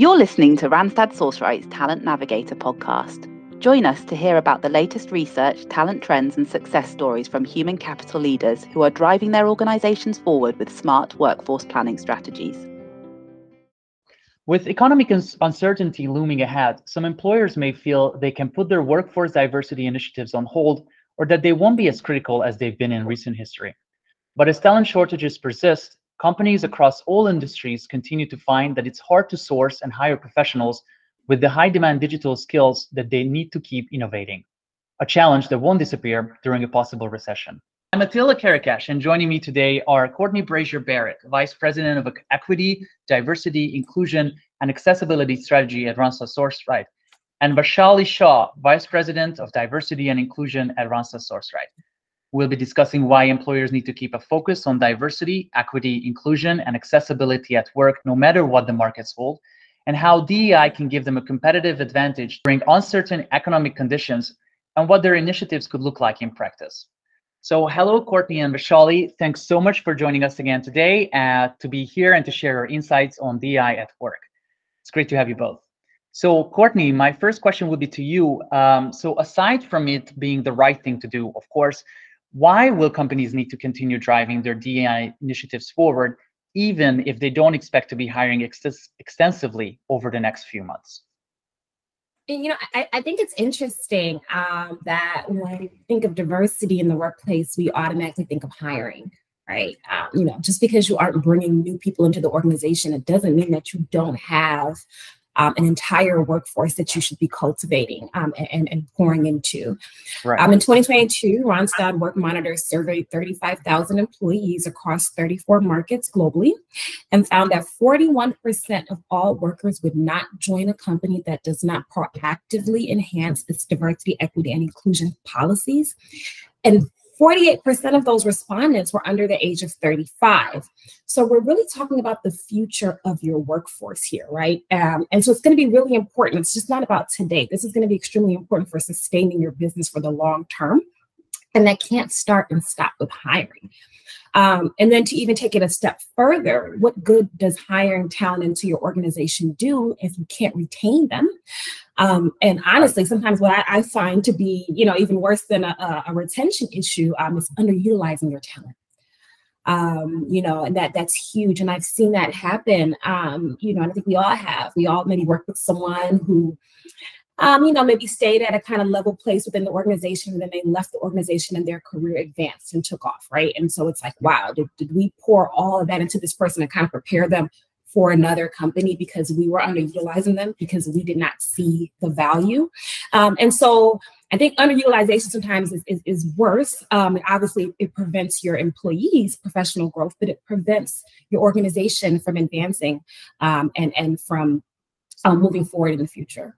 You're listening to Randstad Sourceright's Talent Navigator podcast. Join us to hear about the latest research, talent trends, and success stories from human capital leaders who are driving their organizations forward with smart workforce planning strategies. With economic uncertainty looming ahead, some employers may feel they can put their workforce diversity initiatives on hold or that they won't be as critical as they've been in recent history. But as talent shortages persist, companies across all industries continue to find that it's hard to source and hire professionals with the high demand digital skills that they need to keep innovating, a challenge that won't disappear during a possible recession. I'm Attila Karakash, and joining me today are Courtney Brazier Barrett, Vice President of Equity, Diversity, Inclusion, and Accessibility Strategy at Randstad SourceRight, and Vaishali Shah, Vice President of Diversity and Inclusion at Randstad SourceRight. We'll be discussing why employers need to keep a focus on diversity, equity, inclusion, and accessibility at work, no matter what the markets hold, and how DEI can give them a competitive advantage during uncertain economic conditions, and what their initiatives could look like in practice. So hello, Courtney and Vaishali. Thanks so much for joining us again today uh, to be here and to share your insights on DI at work. It's great to have you both. So Courtney, my first question would be to you. Um, so aside from it being the right thing to do, of course, why will companies need to continue driving their DEI initiatives forward, even if they don't expect to be hiring ex extensively over the next few months? you know, I, I, think it's interesting um, that when we think of diversity in the workplace, we automatically think of hiring, right? Um, you know, just because you aren't bringing new people into the organization, it doesn't mean that you don't have um, an entire workforce that you should be cultivating um, and, and, pouring into. Right. Um, in 2022, Randstad Work Monitor surveyed 35,000 employees across 34 markets globally and found that 41% of all workers would not join a company that does not proactively enhance its diversity, equity, and inclusion policies. And 48% of those respondents were under the age of 35. So we're really talking about the future of your workforce here, right? Um, and so it's going to be really important. It's just not about today. This is going to be extremely important for sustaining your business for the long term. And that can't start and stop with hiring. Um, and then to even take it a step further, what good does hiring talent into your organization do if you can't retain them? Um, and honestly, sometimes what I, I, find to be, you know, even worse than a, a retention issue um, is underutilizing your talent. Um, you know, and that that's huge. And I've seen that happen. Um, you know, I think we all have. We all maybe work with someone who um, you know, maybe stayed at a kind of level place within the organization and then they left the organization and their career advanced and took off, right? And so it's like, wow, did, did we pour all of that into this person and kind of prepare them for another company because we were underutilizing them because we did not see the value? Um, and so I think underutilization sometimes is, is, is worse. Um, obviously, it prevents your employees' professional growth, but it prevents your organization from advancing um, and, and from um, moving forward in the future.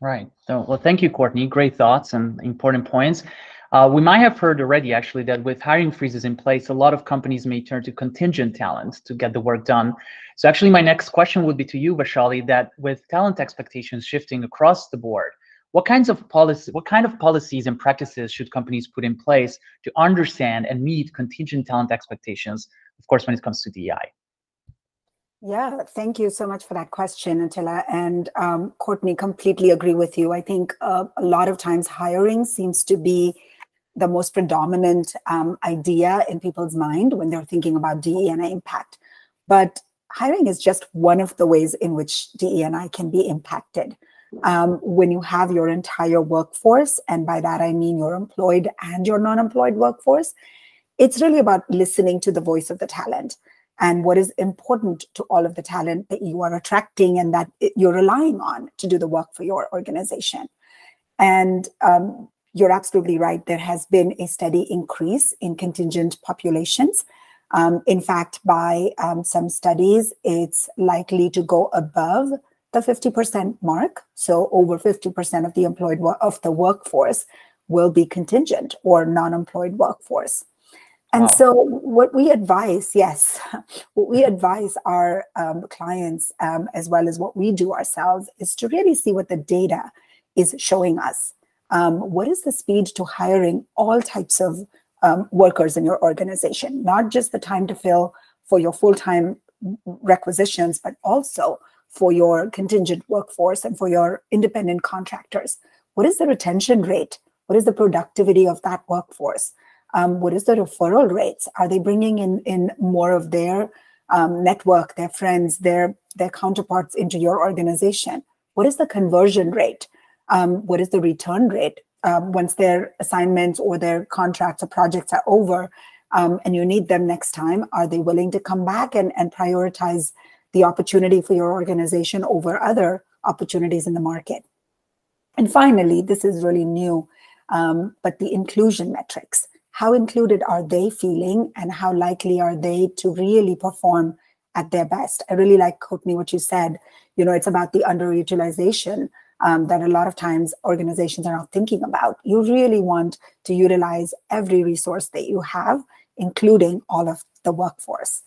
Right. So, well, thank you, Courtney. Great thoughts and important points. Uh, we might have heard already, actually, that with hiring freezes in place, a lot of companies may turn to contingent talent to get the work done. So, actually, my next question would be to you, Vaishali, that with talent expectations shifting across the board, what kinds of policy, what kind of policies and practices should companies put in place to understand and meet contingent talent expectations? Of course, when it comes to DEI. Yeah, thank you so much for that question, Attila. And um, Courtney, completely agree with you. I think uh, a lot of times hiring seems to be the most predominant um, idea in people's mind when they're thinking about DE and I impact. But hiring is just one of the ways in which DE and I can be impacted. Um, when you have your entire workforce, and by that I mean your employed and your non employed workforce, it's really about listening to the voice of the talent and what is important to all of the talent that you are attracting and that you're relying on to do the work for your organization. And um, you're absolutely right. There has been a steady increase in contingent populations. Um, in fact, by um, some studies, it's likely to go above the 50% mark. So over 50% of the employed of the workforce will be contingent or non-employed workforce. And wow. so, what we advise, yes, what we advise our um, clients, um, as well as what we do ourselves, is to really see what the data is showing us. Um, what is the speed to hiring all types of um, workers in your organization? Not just the time to fill for your full time requisitions, but also for your contingent workforce and for your independent contractors? What is the retention rate? What is the productivity of that workforce? Um, what is the referral rates? Are they bringing in, in more of their um, network, their friends, their, their counterparts into your organization? What is the conversion rate? Um, what is the return rate um, once their assignments or their contracts or projects are over um, and you need them next time? Are they willing to come back and, and prioritize the opportunity for your organization over other opportunities in the market? And finally, this is really new, um, but the inclusion metrics. How included are they feeling and how likely are they to really perform at their best? I really like, Courtney, what you said. You know, it's about the underutilization um, that a lot of times organizations are not thinking about. You really want to utilize every resource that you have, including all of the workforce.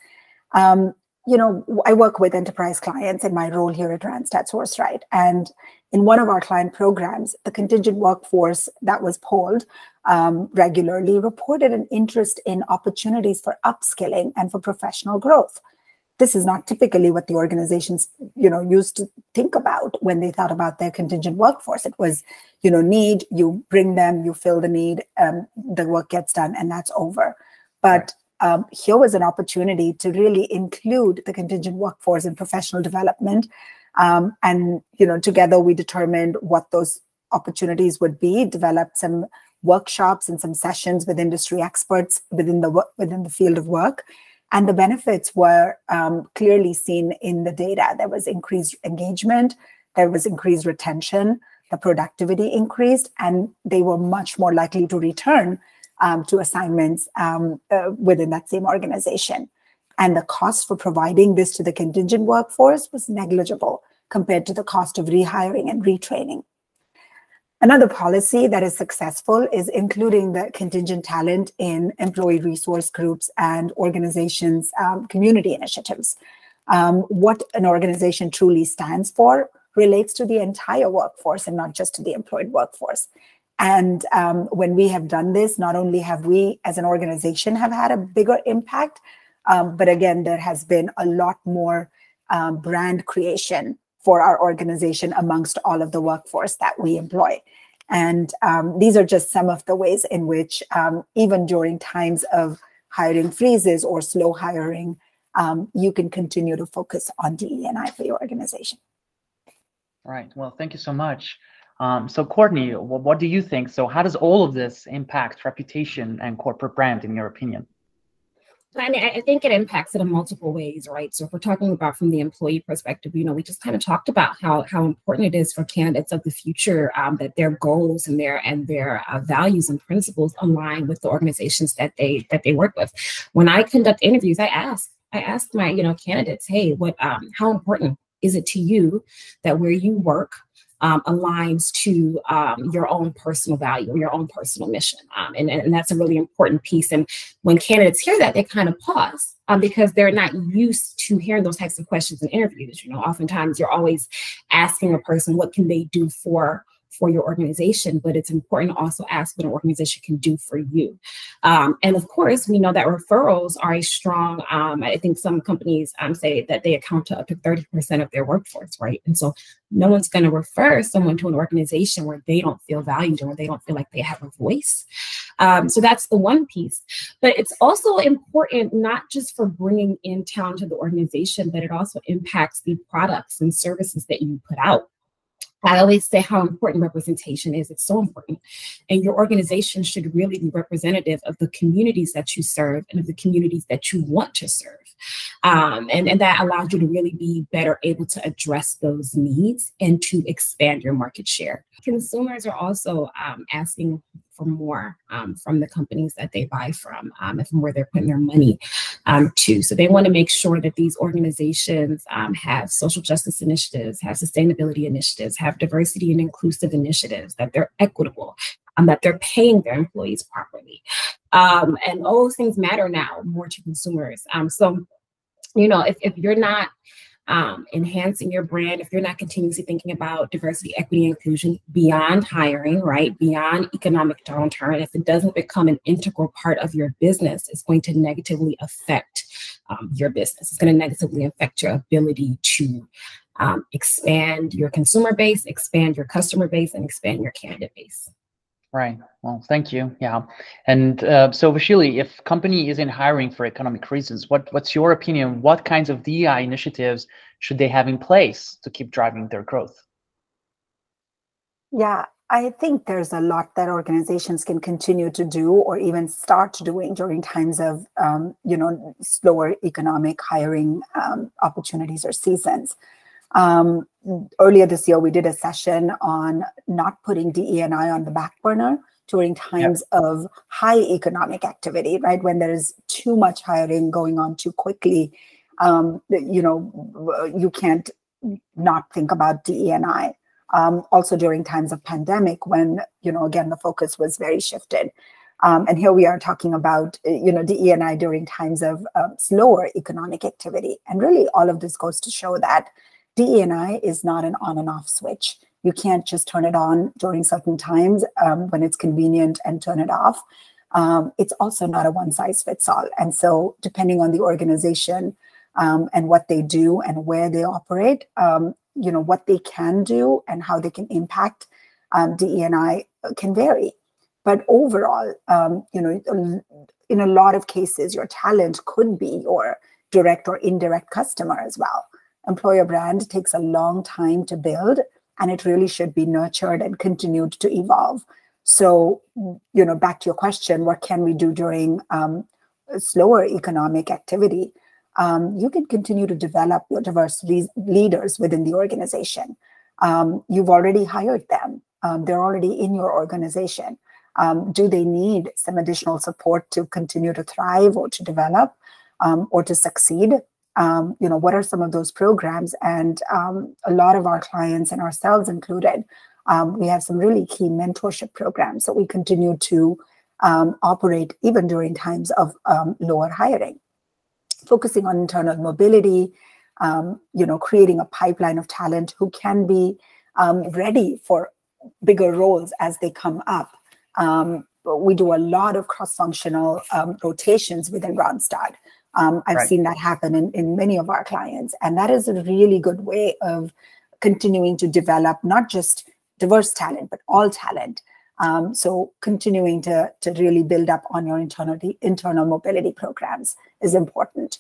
Um, you know, I work with enterprise clients in my role here at Randstad SourceRight. And in one of our client programs, the contingent workforce that was polled um, regularly reported an interest in opportunities for upskilling and for professional growth. This is not typically what the organizations you know used to think about when they thought about their contingent workforce. It was you know need you bring them you fill the need um, the work gets done and that's over. But um, here was an opportunity to really include the contingent workforce in professional development um, and you know together we determined what those opportunities would be developed some workshops and some sessions with industry experts within the within the field of work and the benefits were um, clearly seen in the data. There was increased engagement, there was increased retention, the productivity increased, and they were much more likely to return um, to assignments um, uh, within that same organization. And the cost for providing this to the contingent workforce was negligible compared to the cost of rehiring and retraining. Another policy that is successful is including the contingent talent in employee resource groups and organizations' um, community initiatives. Um, what an organization truly stands for relates to the entire workforce and not just to the employed workforce. And um, when we have done this, not only have we as an organization have had a bigger impact, um, but again, there has been a lot more um, brand creation for our organization amongst all of the workforce that we employ. And um, these are just some of the ways in which, um, even during times of hiring freezes or slow hiring, um, you can continue to focus on DE&I for your organization. Right. Well, thank you so much. Um, so, Courtney, what do you think? So, how does all of this impact reputation and corporate brand, in your opinion? I mean, I think it impacts it in multiple ways, right? So if we're talking about from the employee perspective, you know, we just kind of talked about how how important it is for candidates of the future um, that their goals and their and their uh, values and principles align with the organizations that they that they work with. When I conduct interviews, I ask I ask my you know candidates, hey, what um, how important is it to you that where you work um, aligns to um, your own personal value, your own personal mission. Um, and, and that's a really important piece. And when candidates hear that, they kind of pause um, because they're not used to hearing those types of questions in interviews. You know, oftentimes you're always asking a person, what can they do for for your organization, but it's important to also ask what an organization can do for you. Um, and of course, we know that referrals are a strong, um, I think some companies um, say that they account to up to 30% of their workforce, right? And so no one's going to refer someone to an organization where they don't feel valued or where they don't feel like they have a voice. Um, so that's the one piece. But it's also important not just for bringing in talent to the organization, but it also impacts the products and services that you put out. I always say how important representation is. It's so important. And your organization should really be representative of the communities that you serve and of the communities that you want to serve. Um, and, and that allows you to really be better able to address those needs and to expand your market share. Consumers are also um, asking for more um, from the companies that they buy from um, and from where they're putting their money um, to. So they want to make sure that these organizations um, have social justice initiatives, have sustainability initiatives, have diversity and inclusive initiatives, that they're equitable, um, that they're paying their employees properly. Um, and all those things matter now more to consumers. Um, so, you know, if, if you're not um, enhancing your brand, if you're not continuously thinking about diversity, equity, inclusion beyond hiring, right, beyond economic downturn, if it doesn't become an integral part of your business, it's going to negatively affect um, your business. It's going to negatively affect your ability to um, expand your consumer base, expand your customer base, and expand your candidate base. Right. Well, thank you. Yeah. And uh, so, Vaishali, if company isn't hiring for economic reasons, what what's your opinion? What kinds of DEI initiatives should they have in place to keep driving their growth? Yeah, I think there's a lot that organizations can continue to do or even start doing during times of, um, you know, slower economic hiring um, opportunities or seasons. Um, earlier this year, we did a session on not putting DE&I on the back burner during times yep. of high economic activity, right? When there is too much hiring going on too quickly, um, you know, you can't not think about DE&I. Um, also during times of pandemic, when you know, again, the focus was very shifted. Um, and here we are talking about, you know, DE&I during times of uh, slower economic activity. And really, all of this goes to show that DE&I is not an on and off switch. You can't just turn it on during certain times um, when it's convenient and turn it off. Um, it's also not a one size fits all. And so, depending on the organization um, and what they do and where they operate, um, you know, what they can do and how they can impact um, DE&I can vary. But overall, um, you know, in a lot of cases, your talent could be your direct or indirect customer as well employer brand takes a long time to build and it really should be nurtured and continued to evolve. So you know back to your question what can we do during um, slower economic activity? Um, you can continue to develop your diverse le- leaders within the organization. Um, you've already hired them. Um, they're already in your organization. Um, do they need some additional support to continue to thrive or to develop um, or to succeed um, you know what are some of those programs? And um, a lot of our clients and ourselves included um, we have some really key mentorship programs that we continue to um, operate even during times of um, lower hiring. Focusing on internal mobility um, you know creating a pipeline of talent who can be ready for bigger roles as they come up. We do a lot of cross-functional rotations within randstad um, I've right. seen that happen in, in many of our clients. And that is a really good way of continuing to develop not just diverse talent, but all talent. Um, so continuing to, to really build up on your internal, internal mobility programs is important.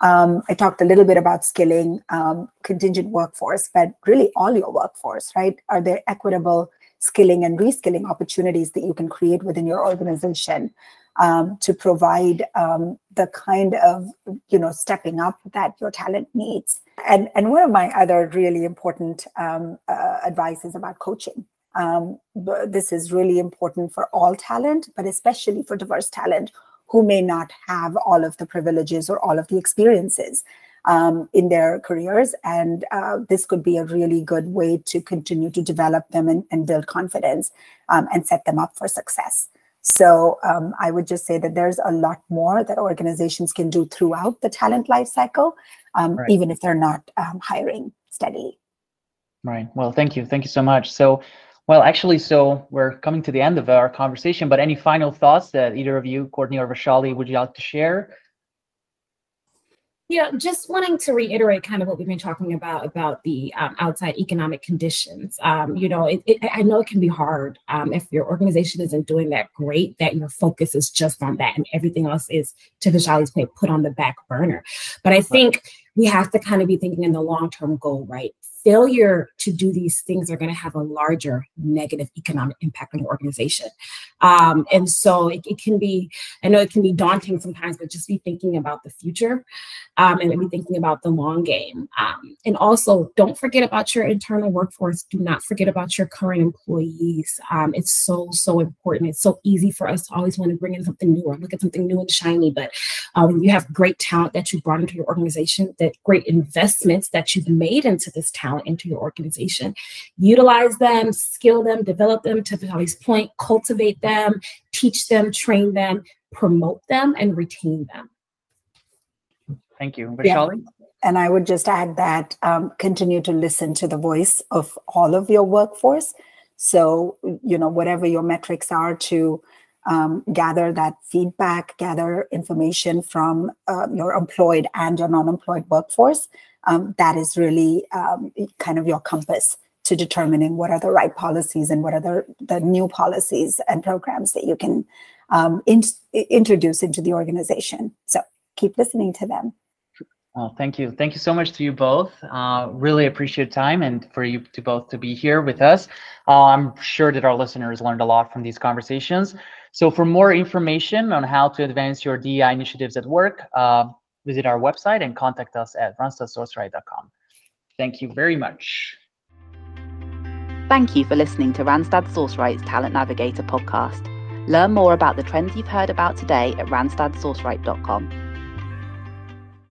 Um, I talked a little bit about skilling um, contingent workforce, but really all your workforce, right? Are there equitable skilling and reskilling opportunities that you can create within your organization? Um, to provide um, the kind of you know stepping up that your talent needs. And and one of my other really important um, uh, advice is about coaching. Um, this is really important for all talent, but especially for diverse talent who may not have all of the privileges or all of the experiences um, in their careers. And uh, this could be a really good way to continue to develop them and, and build confidence um, and set them up for success. So um, I would just say that there's a lot more that organizations can do throughout the talent lifecycle, um, right. even if they're not um, hiring steadily. Right. Well, thank you. Thank you so much. So, well, actually, so we're coming to the end of our conversation, but any final thoughts that either of you, Courtney or Vaishali, would you like to share yeah, just wanting to reiterate kind of what we've been talking about about the um, outside economic conditions. Um, you know, it, it, I know it can be hard um, if your organization isn't doing that great, that your focus is just on that and everything else is, to Vaishali's point, put on the back burner. But I think we have to kind of be thinking in the long term goal, right? Failure to do these things are going to have a larger negative economic impact on your organization. Um, and so it, it, can be, I know it can be daunting sometimes, but just be thinking about the future um, and be thinking about the long game. Um, and also, don't forget about your internal workforce. Do not forget about your current employees. Um, it's so, so important. It's so easy for us to always want to bring in something new or look at something new and shiny. But um, you have great talent that you brought into your organization, that great investments that you've made into this talent talent into your organization. Utilize them, skill them, develop them to Vaishali's point, cultivate them, teach them, train them, promote them, and retain them. Thank you. Vaishali? Yeah. And I would just add that um, continue to listen to the voice of all of your workforce. So, you know, whatever your metrics are to um, gather that feedback, gather information from uh, your employed and your non-employed workforce, um, that is really um, kind of your compass to determining what are the right policies and what are the, the new policies and programs that you can um, in, introduce into the organization. So keep listening to them. Well, thank you. Thank you so much to you both. Uh, really appreciate time and for you to both to be here with us. Uh, I'm sure that our listeners learned a lot from these conversations. So for more information on how to advance your DEI initiatives at work, uh, visit our website and contact us at randstadsourceright.com. Thank you very much. Thank you for listening to Randstad Sourceright's Talent Navigator podcast. Learn more about the trends you've heard about today at randstadsourceright.com.